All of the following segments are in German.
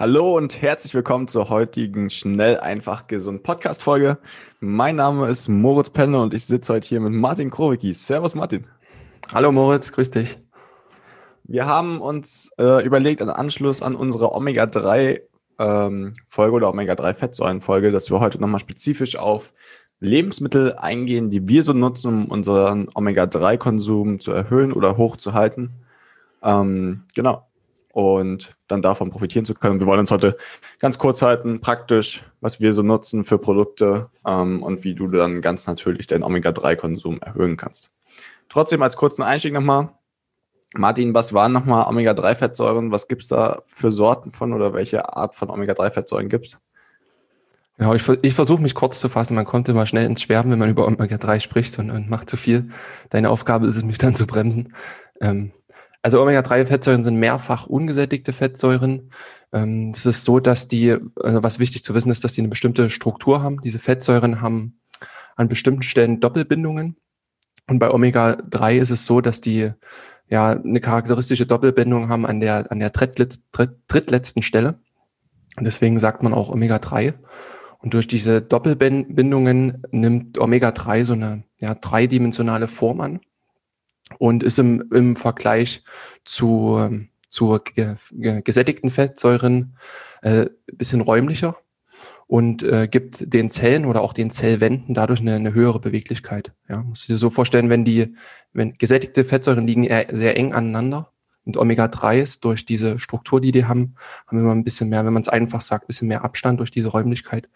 Hallo und herzlich willkommen zur heutigen Schnell, einfach, gesund Podcast-Folge. Mein Name ist Moritz Penne und ich sitze heute hier mit Martin Krowicki. Servus Martin. Hallo Moritz, grüß dich. Wir haben uns äh, überlegt, an Anschluss an unsere Omega-3 ähm, Folge oder Omega-3-Fettsäuren-Folge, dass wir heute nochmal spezifisch auf Lebensmittel eingehen, die wir so nutzen, um unseren Omega-3-Konsum zu erhöhen oder hochzuhalten. Ähm, genau und dann davon profitieren zu können. Wir wollen uns heute ganz kurz halten, praktisch, was wir so nutzen für Produkte ähm, und wie du dann ganz natürlich deinen Omega-3-Konsum erhöhen kannst. Trotzdem als kurzen Einstieg nochmal. Martin, was waren nochmal Omega-3-Fettsäuren? Was gibt es da für Sorten von oder welche Art von Omega-3-Fettsäuren gibt es? Genau, ich, ich versuche mich kurz zu fassen. Man kommt immer schnell ins Schwärmen, wenn man über Omega-3 spricht und, und, macht zu viel. Deine Aufgabe ist es, mich dann zu bremsen. Ähm, also Omega-3-Fettsäuren sind mehrfach ungesättigte Fettsäuren. Ähm, das ist so, dass die, also was wichtig zu wissen ist, dass die eine bestimmte Struktur haben. Diese Fettsäuren haben an bestimmten Stellen Doppelbindungen. Und bei Omega-3 ist es so, dass die ja eine charakteristische Doppelbindung haben an der, an der drittletz, dritt, drittletzten Stelle. Und deswegen sagt man auch Omega-3. Und durch diese Doppelbindungen nimmt Omega-3 so eine ja, dreidimensionale Form an und ist im, im Vergleich zu, zu gesättigten Fettsäuren äh, bisschen räumlicher und äh, gibt den Zellen oder auch den Zellwänden dadurch eine, eine höhere Beweglichkeit. Ja, musst du dir so vorstellen, wenn die, wenn gesättigte Fettsäuren liegen eher sehr eng aneinander und Omega-3s durch diese Struktur, die die haben, haben immer ein bisschen mehr, wenn man es einfach sagt, ein bisschen mehr Abstand durch diese Räumlichkeit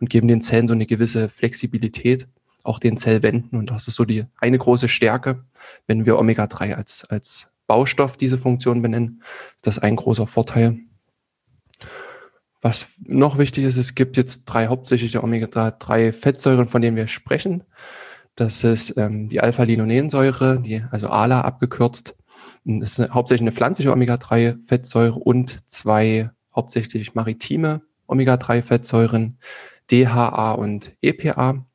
und geben den Zellen so eine gewisse Flexibilität auch den Zellwänden. Und das ist so die eine große Stärke, wenn wir Omega-3 als, als Baustoff diese Funktion benennen. Ist das ein großer Vorteil. Was noch wichtig ist, es gibt jetzt drei hauptsächliche Omega-3-Fettsäuren, von denen wir sprechen. Das ist ähm, die Alpha-Linolensäure, die, also ALA abgekürzt. Das ist hauptsächlich eine pflanzliche Omega-3-Fettsäure und zwei hauptsächlich maritime Omega-3-Fettsäuren, DHA und EPA.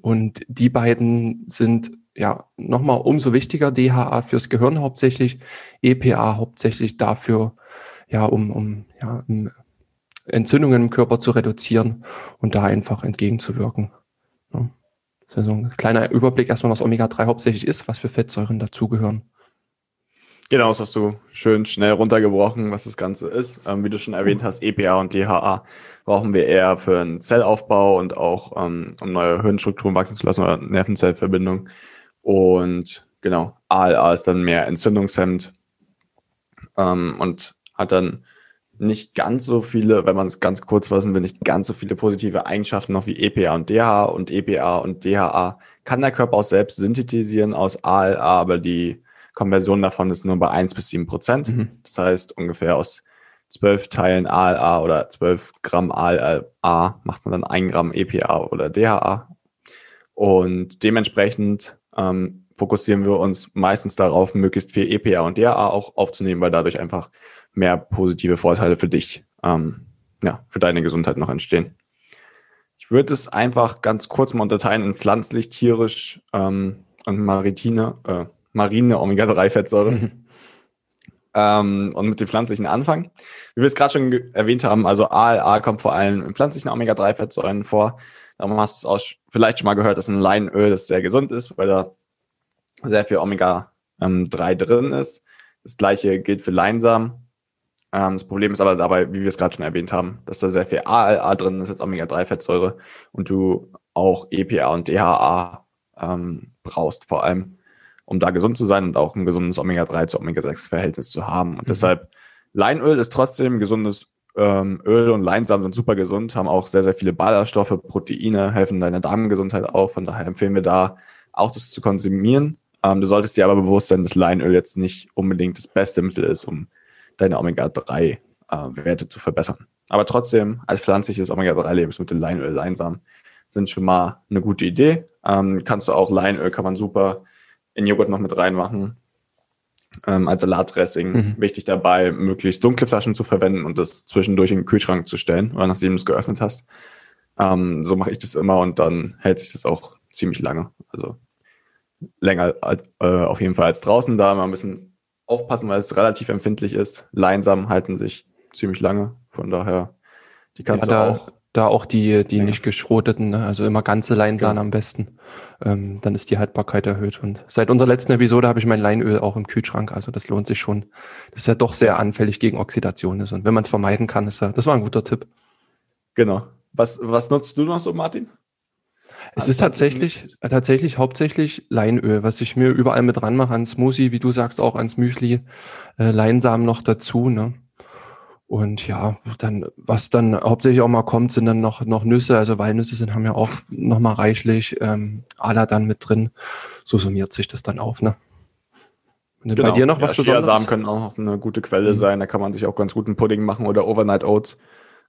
Und die beiden sind ja nochmal umso wichtiger. DHA fürs Gehirn hauptsächlich, EPA hauptsächlich dafür, ja, um, um ja, Entzündungen im Körper zu reduzieren und da einfach entgegenzuwirken. Ja. Das wäre so ein kleiner Überblick erstmal, was Omega-3 hauptsächlich ist, was für Fettsäuren dazugehören. Genau, das hast du schön schnell runtergebrochen, was das Ganze ist. Ähm, wie du schon erwähnt hast, EPA und DHA brauchen wir eher für einen Zellaufbau und auch ähm, um neue Hirnstrukturen wachsen zu lassen oder Nervenzellverbindung. Und genau, ALA ist dann mehr entzündungshemmend ähm, und hat dann nicht ganz so viele, wenn man es ganz kurz fassen will, nicht ganz so viele positive Eigenschaften noch wie EPA und DHA. Und EPA und DHA kann der Körper auch selbst synthetisieren aus ALA, aber die Konversion davon ist nur bei 1 bis 7 Prozent. Mhm. Das heißt, ungefähr aus 12 Teilen ALA oder 12 Gramm ALA macht man dann 1 Gramm EPA oder DHA. Und dementsprechend ähm, fokussieren wir uns meistens darauf, möglichst viel EPA und DHA auch aufzunehmen, weil dadurch einfach mehr positive Vorteile für dich, ähm, ja, für deine Gesundheit noch entstehen. Ich würde es einfach ganz kurz mal unterteilen in pflanzlich, tierisch ähm, und maritine, äh, marine Omega-3-Fettsäure. Mhm. Ähm, und mit den pflanzlichen anfangen. Wie wir es gerade schon erwähnt haben, also ALA kommt vor allem in pflanzlichen Omega-3-Fettsäuren vor. Darum hast du es auch vielleicht schon mal gehört, dass ein Leinöl das sehr gesund ist, weil da sehr viel Omega-3 ähm, drin ist. Das gleiche gilt für Leinsamen. Ähm, das Problem ist aber dabei, wie wir es gerade schon erwähnt haben, dass da sehr viel ALA drin ist, als Omega-3-Fettsäure und du auch EPA und DHA ähm, brauchst vor allem um da gesund zu sein und auch ein gesundes Omega-3 zu Omega-6-Verhältnis zu haben. Und mhm. deshalb, Leinöl ist trotzdem gesundes ähm, Öl und Leinsamen sind super gesund, haben auch sehr, sehr viele Ballaststoffe, Proteine, helfen deiner Darmgesundheit auch. Von daher empfehlen wir da auch das zu konsumieren. Ähm, du solltest dir aber bewusst sein, dass Leinöl jetzt nicht unbedingt das beste Mittel ist, um deine Omega-3 äh, Werte zu verbessern. Aber trotzdem, als pflanzliches Omega-3-Lebensmittel, Leinöl, Leinsamen, sind schon mal eine gute Idee. Ähm, kannst du auch Leinöl, kann man super in Joghurt noch mit reinmachen. Ähm, als Salatdressing. Mhm. Wichtig dabei, möglichst dunkle Flaschen zu verwenden und das zwischendurch in den Kühlschrank zu stellen, oder nachdem du es geöffnet hast. Ähm, so mache ich das immer und dann hält sich das auch ziemlich lange. Also länger äh, auf jeden Fall als draußen. Da mal ein bisschen aufpassen, weil es relativ empfindlich ist. Leinsamen halten sich ziemlich lange. Von daher, die kannst ja, du auch. Da auch die, die ja. nicht geschroteten, ne? also immer ganze Leinsahne ja. am besten. Ähm, dann ist die Haltbarkeit erhöht. Und seit unserer letzten Episode habe ich mein Leinöl auch im Kühlschrank. Also das lohnt sich schon. Das ist ja doch sehr anfällig gegen Oxidation ist. Und wenn man es vermeiden kann, ist ja, das war ein guter Tipp. Genau. Was, was nutzt du noch so, Martin? Es ist tatsächlich, tatsächlich hauptsächlich Leinöl, was ich mir überall mit dran mache, an Smoothie, wie du sagst, auch ans Müsli, äh, Leinsamen noch dazu, ne? Und ja, dann, was dann hauptsächlich auch mal kommt, sind dann noch, noch Nüsse, also Walnüsse sind, haben ja auch noch mal reichlich ähm, Ala dann mit drin. So summiert sich das dann auf, ne? Und genau. Bei dir noch ja, was Besonderes? Samen können auch noch eine gute Quelle mhm. sein, da kann man sich auch ganz guten Pudding machen oder Overnight Oats.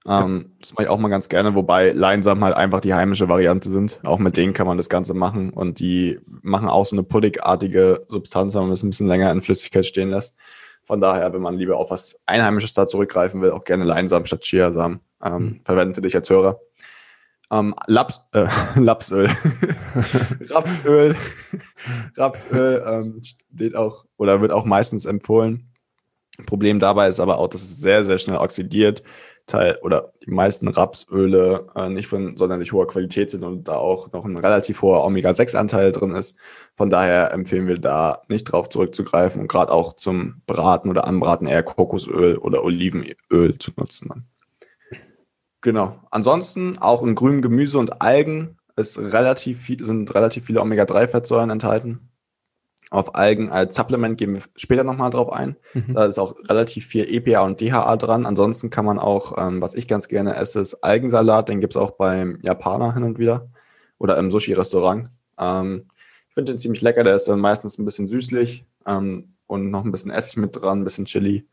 Ähm, das mache ich auch mal ganz gerne, wobei Leinsamen halt einfach die heimische Variante sind. Auch mit denen kann man das Ganze machen und die machen auch so eine puddigartige Substanz, wenn man es ein bisschen länger in Flüssigkeit stehen lässt. Von daher, wenn man lieber auf was Einheimisches da zurückgreifen will, auch gerne Leinsamen statt Chiasamen ähm, mhm. verwenden für dich als Hörer. Ähm, Laps, äh, Lapsöl, Rapsöl, Rapsöl ähm, steht auch oder wird auch meistens empfohlen. Problem dabei ist aber auch, dass es sehr, sehr schnell oxidiert. Teil oder die meisten Rapsöle äh, nicht von sonderlich hoher Qualität sind und da auch noch ein relativ hoher Omega-6-Anteil drin ist. Von daher empfehlen wir da nicht drauf zurückzugreifen und gerade auch zum Braten oder Anbraten eher Kokosöl oder Olivenöl zu nutzen. Dann. Genau. Ansonsten auch in grünem Gemüse und Algen ist relativ viel, sind relativ viele Omega-3-Fettsäuren enthalten. Auf Algen als Supplement gehen wir später nochmal drauf ein. Mhm. Da ist auch relativ viel EPA und DHA dran. Ansonsten kann man auch, ähm, was ich ganz gerne esse, ist Algensalat. Den gibt es auch beim Japaner hin und wieder oder im Sushi-Restaurant. Ähm, ich finde den ziemlich lecker. Der ist dann meistens ein bisschen süßlich ähm, und noch ein bisschen Essig mit dran, ein bisschen Chili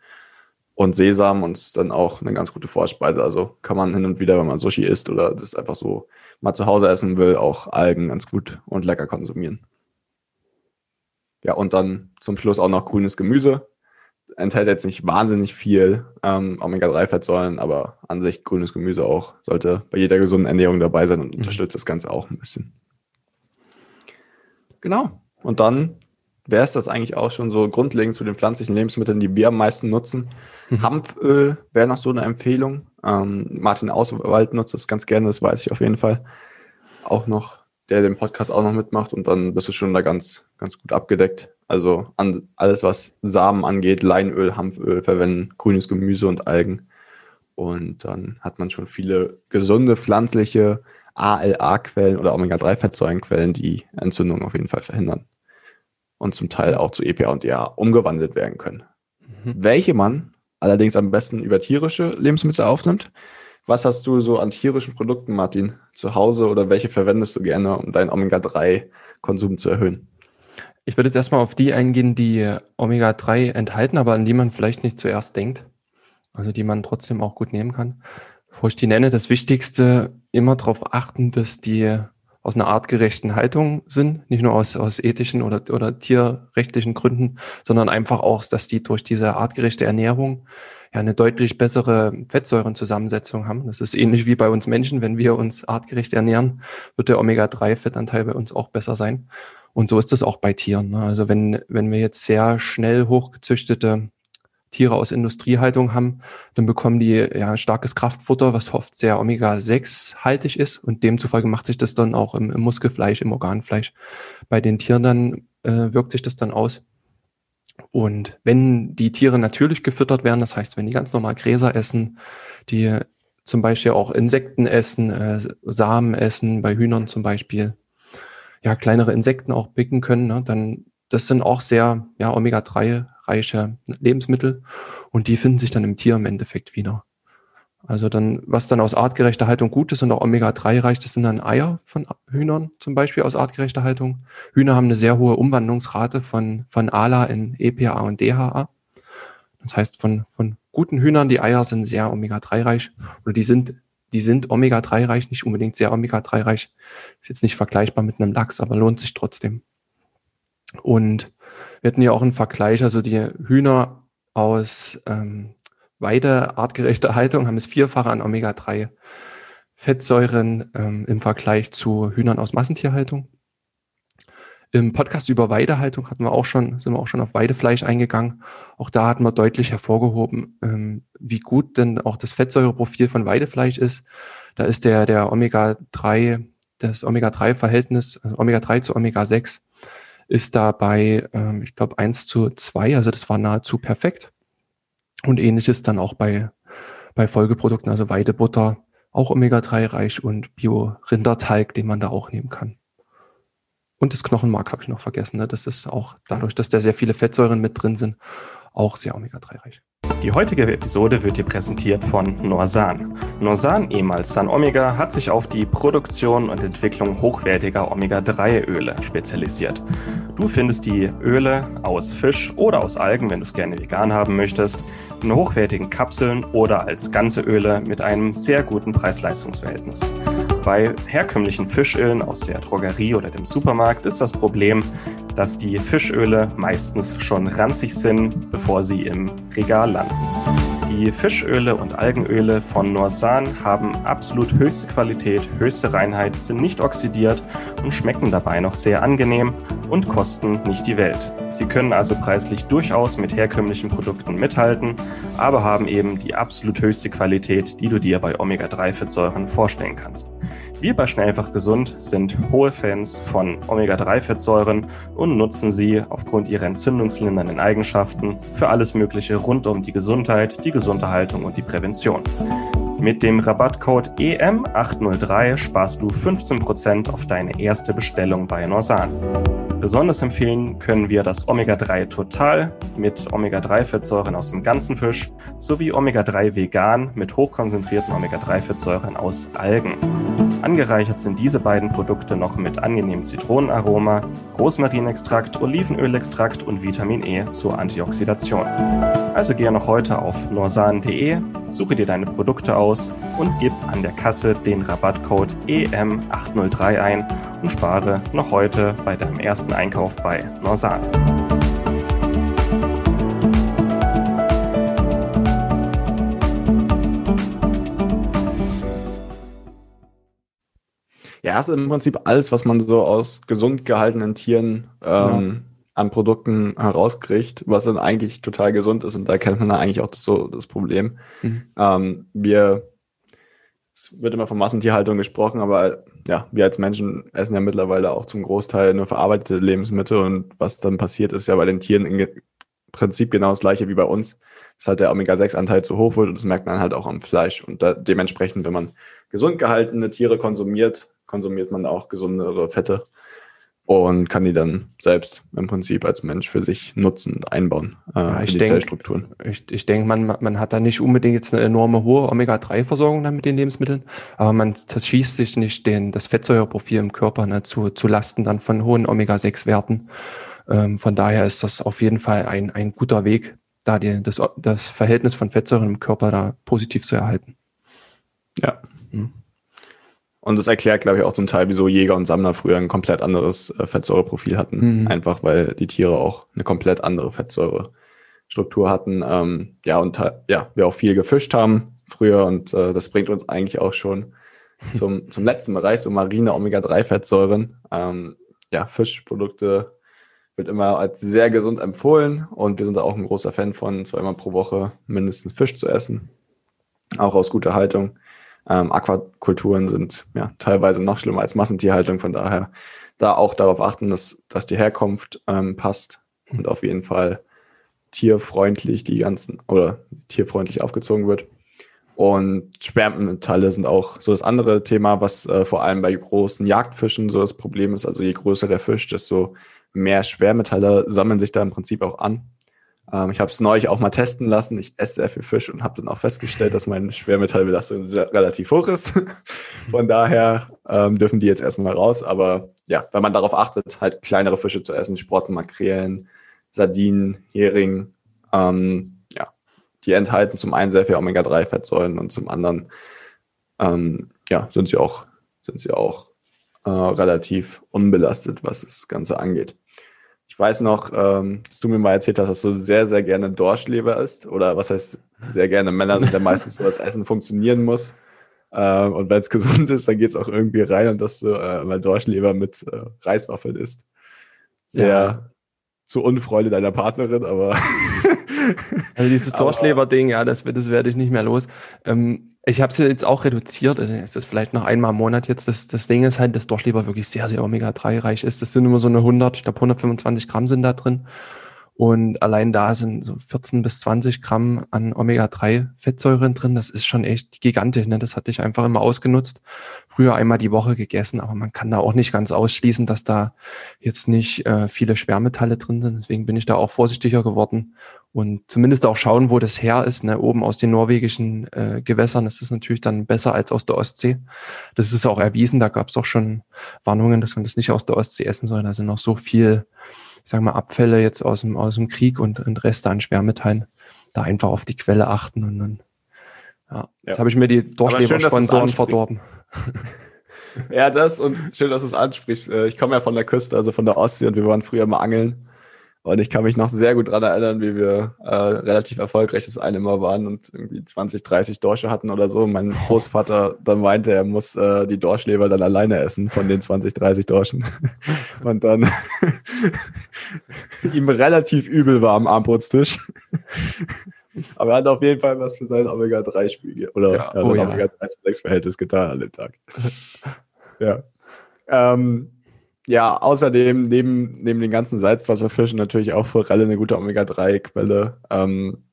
und Sesam und ist dann auch eine ganz gute Vorspeise. Also kann man hin und wieder, wenn man Sushi isst oder das einfach so mal zu Hause essen will, auch Algen ganz gut und lecker konsumieren. Ja, und dann zum Schluss auch noch grünes Gemüse. Enthält jetzt nicht wahnsinnig viel ähm, Omega-3-Fettsäuren, aber an sich grünes Gemüse auch sollte bei jeder gesunden Ernährung dabei sein und mhm. unterstützt das Ganze auch ein bisschen. Genau. Und dann wäre es das eigentlich auch schon so grundlegend zu den pflanzlichen Lebensmitteln, die wir am meisten nutzen. Mhm. Hanföl wäre noch so eine Empfehlung. Ähm, Martin Auswald nutzt das ganz gerne, das weiß ich auf jeden Fall. Auch noch der den Podcast auch noch mitmacht und dann bist du schon da ganz, ganz gut abgedeckt. Also an alles, was Samen angeht, Leinöl, Hanföl verwenden, grünes Gemüse und Algen. Und dann hat man schon viele gesunde pflanzliche ALA-Quellen oder Omega-3-Fettsäurenquellen, die Entzündungen auf jeden Fall verhindern. Und zum Teil auch zu EPA und DHA umgewandelt werden können. Mhm. Welche man allerdings am besten über tierische Lebensmittel aufnimmt, was hast du so an tierischen Produkten, Martin, zu Hause oder welche verwendest du gerne, um deinen Omega-3-Konsum zu erhöhen? Ich würde jetzt erstmal auf die eingehen, die Omega-3 enthalten, aber an die man vielleicht nicht zuerst denkt. Also die man trotzdem auch gut nehmen kann. Bevor ich die nenne, das Wichtigste, immer darauf achten, dass die aus einer artgerechten Haltung sind, nicht nur aus, aus ethischen oder, oder tierrechtlichen Gründen, sondern einfach auch, dass die durch diese artgerechte Ernährung ja eine deutlich bessere Fettsäurenzusammensetzung haben. Das ist ähnlich wie bei uns Menschen. Wenn wir uns artgerecht ernähren, wird der Omega-3-Fettanteil bei uns auch besser sein. Und so ist es auch bei Tieren. Ne? Also wenn, wenn wir jetzt sehr schnell hochgezüchtete Tiere aus Industriehaltung haben, dann bekommen die ja starkes Kraftfutter, was oft sehr Omega-6-haltig ist und demzufolge macht sich das dann auch im, im Muskelfleisch, im Organfleisch. Bei den Tieren dann äh, wirkt sich das dann aus. Und wenn die Tiere natürlich gefüttert werden, das heißt, wenn die ganz normal Gräser essen, die zum Beispiel auch Insekten essen, äh, Samen essen, bei Hühnern zum Beispiel, ja, kleinere Insekten auch picken können, ne, dann das sind auch sehr ja, Omega-3-reiche Lebensmittel und die finden sich dann im Tier im Endeffekt wieder. Also dann, was dann aus artgerechter Haltung gut ist und auch Omega-3 reicht, das sind dann Eier von Hühnern zum Beispiel aus artgerechter Haltung. Hühner haben eine sehr hohe Umwandlungsrate von, von ALA in EPA und DHA. Das heißt von, von guten Hühnern, die Eier sind sehr Omega-3-reich oder die sind, die sind Omega-3-reich, nicht unbedingt sehr Omega-3-reich. Ist jetzt nicht vergleichbar mit einem Lachs, aber lohnt sich trotzdem. Und wir hatten ja auch einen Vergleich, also die Hühner aus ähm, Weide artgerechter Haltung haben es vierfache an Omega-3 Fettsäuren ähm, im Vergleich zu Hühnern aus Massentierhaltung. Im Podcast über Weidehaltung hatten wir auch schon, sind wir auch schon auf Weidefleisch eingegangen. Auch da hatten wir deutlich hervorgehoben, ähm, wie gut denn auch das Fettsäureprofil von Weidefleisch ist. Da ist der, der Omega-3, das Omega-3-Verhältnis, also Omega-3 zu Omega-6, ist da bei, ähm, ich glaube, 1 zu 2, also das war nahezu perfekt. Und ähnliches dann auch bei, bei Folgeprodukten, also Weidebutter, auch Omega-3 reich und Bio-Rinderteig, den man da auch nehmen kann. Und das Knochenmark habe ich noch vergessen. Ne? Das ist auch dadurch, dass da sehr viele Fettsäuren mit drin sind, auch sehr Omega-3-reich. Die heutige Episode wird dir präsentiert von Norsan. Norsan, ehemals San Omega, hat sich auf die Produktion und Entwicklung hochwertiger Omega-3-Öle spezialisiert. Du findest die Öle aus Fisch oder aus Algen, wenn du es gerne vegan haben möchtest, in hochwertigen Kapseln oder als ganze Öle mit einem sehr guten Preis-Leistungs-Verhältnis. Bei herkömmlichen Fischölen aus der Drogerie oder dem Supermarkt ist das Problem, dass die Fischöle meistens schon ranzig sind, bevor sie im Regal landen. Die Fischöle und Algenöle von Norsan haben absolut höchste Qualität, höchste Reinheit, sind nicht oxidiert und schmecken dabei noch sehr angenehm und kosten nicht die Welt. Sie können also preislich durchaus mit herkömmlichen Produkten mithalten, aber haben eben die absolut höchste Qualität, die du dir bei Omega-3-Fettsäuren vorstellen kannst. Wir bei Schnellfach Gesund sind hohe Fans von Omega-3-Fettsäuren und nutzen sie aufgrund ihrer entzündungslindernden Eigenschaften für alles Mögliche rund um die Gesundheit, die gesunde Haltung und die Prävention. Mit dem Rabattcode EM803 sparst du 15% auf deine erste Bestellung bei Norsan. Besonders empfehlen können wir das Omega-3 Total mit Omega-3-Fettsäuren aus dem ganzen Fisch sowie Omega-3 Vegan mit hochkonzentrierten Omega-3-Fettsäuren aus Algen. Angereichert sind diese beiden Produkte noch mit angenehmem Zitronenaroma, Rosmarinextrakt, Olivenölextrakt und Vitamin E zur Antioxidation. Also gehe noch heute auf norsan.de, suche dir deine Produkte aus und gib an der Kasse den Rabattcode EM803 ein und spare noch heute bei deinem ersten Einkauf bei Norsan. Ja, es ist im Prinzip alles, was man so aus gesund gehaltenen Tieren ähm, ja. an Produkten herauskriegt, was dann eigentlich total gesund ist. Und da kennt man dann eigentlich auch das, so das Problem. Mhm. Ähm, wir, es wird immer von Massentierhaltung gesprochen, aber ja, wir als Menschen essen ja mittlerweile auch zum Großteil nur verarbeitete Lebensmittel. Und was dann passiert, ist ja bei den Tieren im Prinzip genau das gleiche wie bei uns dass halt der Omega-6-Anteil zu hoch wird und das merkt man halt auch am Fleisch. Und da, dementsprechend, wenn man gesund gehaltene Tiere konsumiert, konsumiert man auch gesundere Fette und kann die dann selbst im Prinzip als Mensch für sich nutzen und einbauen äh, ja, in die denk, Zellstrukturen. Ich, ich denke, man, man hat da nicht unbedingt jetzt eine enorme hohe Omega-3-Versorgung dann mit den Lebensmitteln, aber man das schießt sich nicht den, das Fettsäureprofil im Körper ne, zu, zu Lasten dann von hohen Omega-6-Werten. Ähm, von daher ist das auf jeden Fall ein, ein guter Weg, da die, das, das Verhältnis von Fettsäuren im Körper da positiv zu erhalten. Ja. Hm. Und das erklärt, glaube ich, auch zum Teil, wieso Jäger und Sammler früher ein komplett anderes äh, Fettsäureprofil hatten. Mhm. Einfach weil die Tiere auch eine komplett andere Fettsäurestruktur hatten. Ähm, ja, und ja, wir auch viel gefischt haben früher und äh, das bringt uns eigentlich auch schon zum, zum letzten Bereich, so marine Omega-3-Fettsäuren. Ähm, ja, Fischprodukte wird immer als sehr gesund empfohlen und wir sind auch ein großer Fan von zweimal pro Woche mindestens Fisch zu essen. Auch aus guter Haltung. Ähm, Aquakulturen sind ja teilweise noch schlimmer als Massentierhaltung, von daher da auch darauf achten, dass, dass die Herkunft ähm, passt und auf jeden Fall tierfreundlich die ganzen oder tierfreundlich aufgezogen wird. Und Schwermetalle sind auch so das andere Thema, was äh, vor allem bei großen Jagdfischen so das Problem ist. Also je größer der Fisch, desto mehr Schwermetalle sammeln sich da im Prinzip auch an. Ähm, ich habe es neulich auch mal testen lassen. Ich esse sehr viel Fisch und habe dann auch festgestellt, dass meine Schwermetallbelastung relativ hoch ist. Von daher ähm, dürfen die jetzt erstmal raus. Aber ja, wenn man darauf achtet, halt kleinere Fische zu essen, Sprotten, Makrelen, Sardinen, Hering, ähm, ja, die enthalten zum einen sehr viel Omega-3-Fettsäuren und zum anderen ähm, ja, sind sie auch, sind sie auch äh, relativ unbelastet, was das Ganze angeht. Ich weiß noch, ähm, dass du mir mal erzählt hast, dass du sehr, sehr gerne Dorschleber isst. Oder was heißt sehr gerne? Männer sind ja meistens so, dass Essen funktionieren muss. Ähm, und wenn es gesund ist, dann geht es auch irgendwie rein und dass du äh, mal Dorschleber mit äh, Reiswaffeln isst. Sehr ja. zur Unfreude deiner Partnerin, aber. also dieses Dorschleber-Ding, ja, das, das werde ich nicht mehr los. Ähm, ich habe es jetzt auch reduziert, also es ist vielleicht noch einmal im Monat jetzt. Das, das Ding ist halt, dass Dorschleber wirklich sehr, sehr Omega-3 reich ist. Das sind immer so eine 100, ich glaube 125 Gramm sind da drin. Und allein da sind so 14 bis 20 Gramm an Omega-3-Fettsäuren drin. Das ist schon echt gigantisch. Ne? Das hatte ich einfach immer ausgenutzt. Früher einmal die Woche gegessen, aber man kann da auch nicht ganz ausschließen, dass da jetzt nicht äh, viele Schwermetalle drin sind. Deswegen bin ich da auch vorsichtiger geworden und zumindest auch schauen, wo das her ist. Ne? Oben aus den norwegischen äh, Gewässern ist es natürlich dann besser als aus der Ostsee. Das ist auch erwiesen. Da gab es auch schon Warnungen, dass man das nicht aus der Ostsee essen soll. Da sind noch so viel ich sage mal, Abfälle jetzt aus dem, aus dem Krieg und, und Reste an Schwermetallen, da einfach auf die Quelle achten und dann, ja, jetzt habe ich mir die Dorschleber-Sponsoren verdorben. Ja, das und schön, dass du es ansprichst. Äh, ich komme ja von der Küste, also von der Ostsee und wir waren früher mal angeln. Und ich kann mich noch sehr gut daran erinnern, wie wir äh, relativ erfolgreich das eine Mal waren und irgendwie 20, 30 Dorsche hatten oder so. mein Großvater dann meinte, er muss äh, die Dorschleber dann alleine essen von den 20, 30 Dorschen. und dann ihm relativ übel war am Armbrotstisch. Aber er hat auf jeden Fall was für sein Omega-3-Spiegel oder ja, ja, oh, ja. Omega-3-6-Verhältnis getan an dem Tag. ja. Ähm, ja, außerdem neben, neben den ganzen Salzwasserfischen natürlich auch Forelle eine gute Omega-3-Quelle ähm,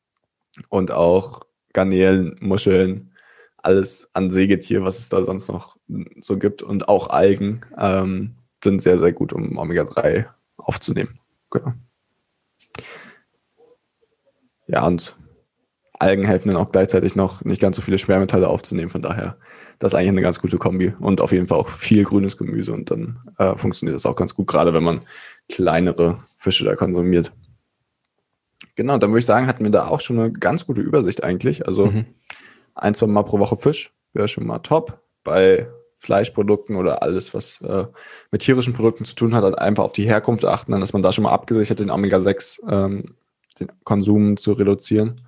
und auch Garnelen, Muscheln, alles an Sägetier, was es da sonst noch so gibt und auch Algen ähm, sind sehr, sehr gut, um Omega-3 aufzunehmen. Genau. Ja, und Algen helfen dann auch gleichzeitig noch nicht ganz so viele Schwermetalle aufzunehmen, von daher das ist eigentlich eine ganz gute Kombi und auf jeden Fall auch viel grünes Gemüse und dann äh, funktioniert das auch ganz gut, gerade wenn man kleinere Fische da konsumiert. Genau, dann würde ich sagen, hatten wir da auch schon eine ganz gute Übersicht eigentlich. Also mhm. ein, zwei Mal pro Woche Fisch wäre schon mal top. Bei Fleischprodukten oder alles, was äh, mit tierischen Produkten zu tun hat, halt einfach auf die Herkunft achten, dann ist man da schon mal abgesichert, den Omega-6, ähm, den Konsum zu reduzieren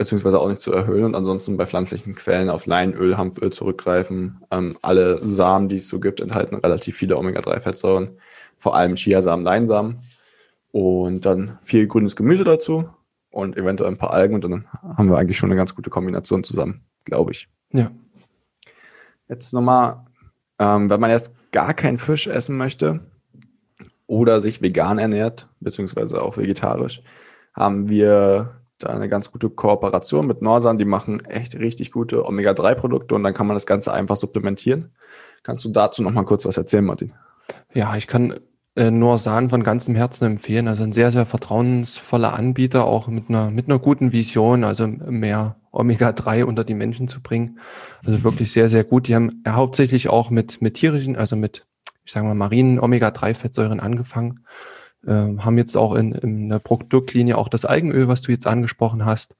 beziehungsweise auch nicht zu erhöhen und ansonsten bei pflanzlichen Quellen auf Leinöl, Hanföl zurückgreifen. Ähm, alle Samen, die es so gibt, enthalten relativ viele Omega-3-Fettsäuren, vor allem Chiasamen, Leinsamen und dann viel grünes Gemüse dazu und eventuell ein paar Algen und dann haben wir eigentlich schon eine ganz gute Kombination zusammen, glaube ich. Ja. Jetzt nochmal, ähm, wenn man jetzt gar keinen Fisch essen möchte oder sich vegan ernährt, beziehungsweise auch vegetarisch, haben wir da eine ganz gute Kooperation mit Norsan. Die machen echt richtig gute Omega-3-Produkte und dann kann man das Ganze einfach supplementieren. Kannst du dazu noch mal kurz was erzählen, Martin? Ja, ich kann äh, Norsan von ganzem Herzen empfehlen. Also ein sehr, sehr vertrauensvoller Anbieter, auch mit einer, mit einer guten Vision, also mehr Omega-3 unter die Menschen zu bringen. Also wirklich sehr, sehr gut. Die haben hauptsächlich auch mit, mit tierischen, also mit, ich sage mal, marinen Omega-3-Fettsäuren angefangen ähm, haben jetzt auch in, in der Produktlinie auch das Algenöl, was du jetzt angesprochen hast.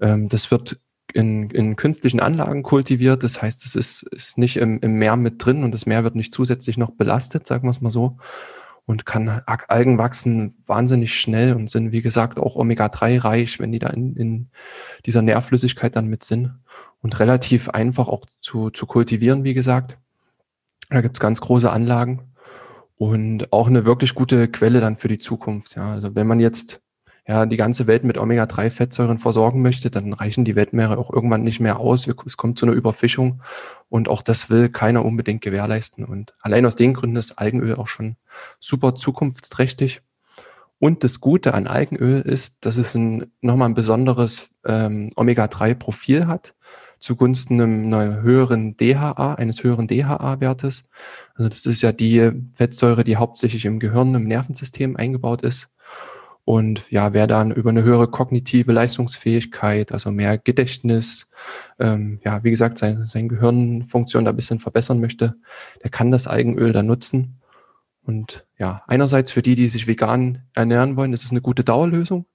Ähm, das wird in, in künstlichen Anlagen kultiviert. Das heißt, es ist, ist nicht im, im Meer mit drin und das Meer wird nicht zusätzlich noch belastet, sagen wir es mal so. Und kann Algen wachsen wahnsinnig schnell und sind, wie gesagt, auch Omega-3 reich, wenn die da in, in dieser Nährflüssigkeit dann mit sind. Und relativ einfach auch zu, zu kultivieren, wie gesagt. Da gibt's ganz große Anlagen und auch eine wirklich gute Quelle dann für die Zukunft. Ja, also wenn man jetzt ja die ganze Welt mit Omega-3-Fettsäuren versorgen möchte, dann reichen die Weltmeere auch irgendwann nicht mehr aus. Es kommt zu einer Überfischung und auch das will keiner unbedingt gewährleisten. Und allein aus den Gründen ist Algenöl auch schon super zukunftsträchtig. Und das Gute an Algenöl ist, dass es ein, nochmal ein besonderes ähm, Omega-3-Profil hat zugunsten einer höheren DHA, eines höheren DHA-Wertes. Also das ist ja die Fettsäure, die hauptsächlich im Gehirn, im Nervensystem eingebaut ist. Und ja, wer dann über eine höhere kognitive Leistungsfähigkeit, also mehr Gedächtnis, ähm, ja, wie gesagt, seine, seine Gehirnfunktion da ein bisschen verbessern möchte, der kann das Eigenöl dann nutzen. Und ja, einerseits für die, die sich vegan ernähren wollen, ist es eine gute Dauerlösung.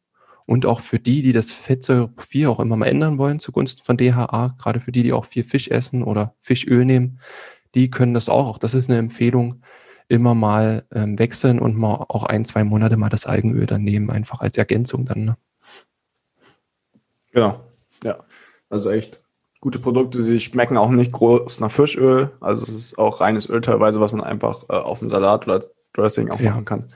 Und auch für die, die das Fettsäureprofil auch immer mal ändern wollen zugunsten von DHA, gerade für die, die auch viel Fisch essen oder Fischöl nehmen, die können das auch. Auch das ist eine Empfehlung, immer mal ähm, wechseln und mal auch ein, zwei Monate mal das Algenöl dann nehmen, einfach als Ergänzung dann. Ne? Genau, ja. Also echt gute Produkte. Sie schmecken auch nicht groß nach Fischöl. Also es ist auch reines Öl teilweise, was man einfach äh, auf dem Salat oder als Dressing auch ja. machen kann.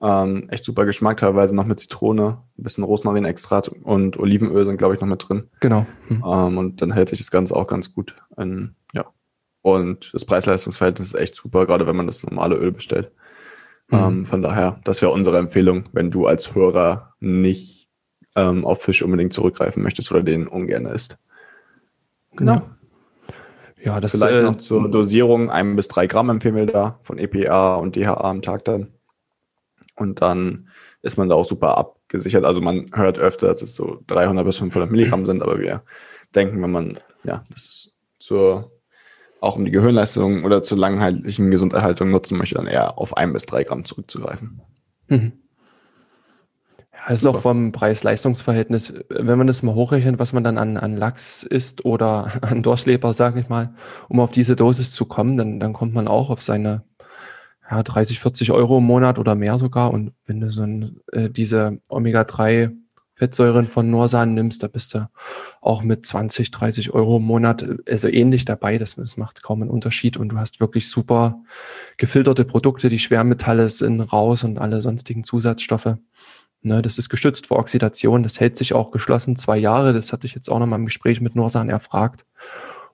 Ähm, echt super Geschmack, teilweise noch mit Zitrone, ein bisschen Rosmarinextrakt und Olivenöl sind, glaube ich, noch mit drin. Genau. Hm. Ähm, und dann hält sich das Ganze auch ganz gut. In, ja. Und das Preis-Leistungs-Verhältnis ist echt super, gerade wenn man das normale Öl bestellt. Mhm. Ähm, von daher, das wäre unsere Empfehlung, wenn du als Hörer nicht ähm, auf Fisch unbedingt zurückgreifen möchtest oder den ungern isst. Genau. Ja, das Vielleicht äh, noch zur Dosierung, ein bis drei Gramm empfehlen wir da von EPA und DHA am Tag dann. Und dann ist man da auch super abgesichert. Also man hört öfter, dass es so 300 bis 500 Milligramm sind, aber wir denken, wenn man ja das zur auch um die Gehirnleistung oder zur langheitlichen Gesunderhaltung nutzen möchte, dann eher auf ein bis drei Gramm zurückzugreifen. Mhm. Ja, das ist auch vom Preis-Leistungs-Verhältnis, wenn man das mal hochrechnet, was man dann an, an Lachs isst oder an Durchleber, sage ich mal, um auf diese Dosis zu kommen, dann, dann kommt man auch auf seine ja, 30, 40 Euro im Monat oder mehr sogar. Und wenn du so ein, äh, diese Omega-3 Fettsäuren von Norsan nimmst, da bist du auch mit 20, 30 Euro im Monat, also ähnlich dabei. Das, das macht kaum einen Unterschied und du hast wirklich super gefilterte Produkte. Die Schwermetalle sind raus und alle sonstigen Zusatzstoffe. Ne, das ist gestützt vor Oxidation. Das hält sich auch geschlossen zwei Jahre. Das hatte ich jetzt auch noch mal im Gespräch mit Norsan erfragt.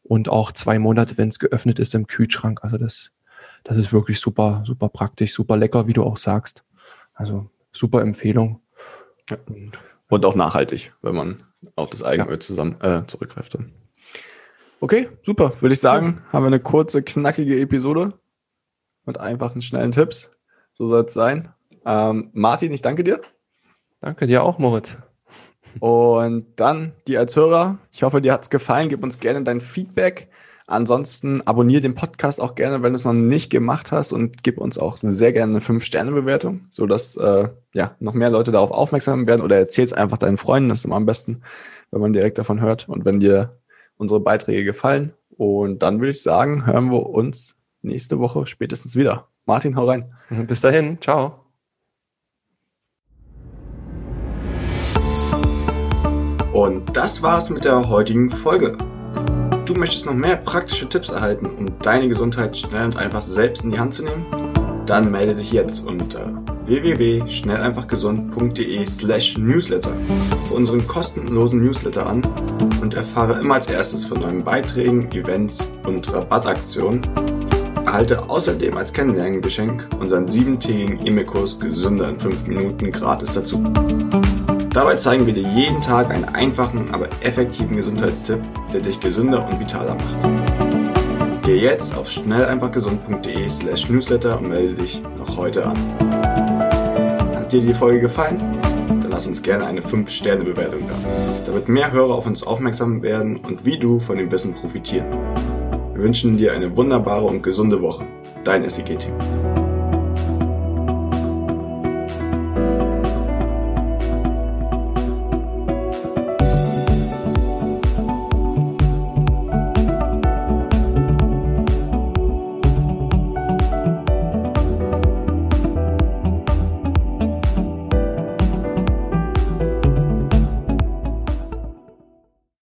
Und auch zwei Monate, wenn es geöffnet ist im Kühlschrank. Also das, das ist wirklich super, super praktisch, super lecker, wie du auch sagst. Also super Empfehlung. Ja. Und und auch nachhaltig, wenn man auf das Eigenöl ja. zusammen äh, zurückgreift. Dann. Okay, super. Würde ich sagen, ja. haben wir eine kurze, knackige Episode mit einfachen, schnellen Tipps. So soll es sein. Ähm, Martin, ich danke dir. Danke dir auch, Moritz. Und dann die als Hörer. Ich hoffe, dir hat es gefallen. Gib uns gerne dein Feedback. Ansonsten abonniere den Podcast auch gerne, wenn du es noch nicht gemacht hast und gib uns auch sehr gerne eine 5-Sterne-Bewertung, sodass äh, ja, noch mehr Leute darauf aufmerksam werden oder erzähl es einfach deinen Freunden. Das ist immer am besten, wenn man direkt davon hört und wenn dir unsere Beiträge gefallen. Und dann würde ich sagen, hören wir uns nächste Woche spätestens wieder. Martin, hau rein. Bis dahin, ciao. Und das war's mit der heutigen Folge. Du möchtest noch mehr praktische Tipps erhalten, um deine Gesundheit schnell und einfach selbst in die Hand zu nehmen? Dann melde dich jetzt unter www.schnelleinfachgesund.de slash newsletter für unseren kostenlosen Newsletter an und erfahre immer als erstes von neuen Beiträgen, Events und Rabattaktionen. Erhalte außerdem als Kennenlerngeschenk unseren siebentägigen E-Mail-Kurs Gesünder in 5 Minuten gratis dazu. Dabei zeigen wir dir jeden Tag einen einfachen, aber effektiven Gesundheitstipp, der dich gesünder und vitaler macht. Geh jetzt auf schnelleinfachgesund.de slash newsletter und melde dich noch heute an. Hat dir die Folge gefallen? Dann lass uns gerne eine 5-Sterne-Bewertung da, damit mehr Hörer auf uns aufmerksam werden und wie du von dem Wissen profitieren. Wir wünschen dir eine wunderbare und gesunde Woche. Dein SEG-Team.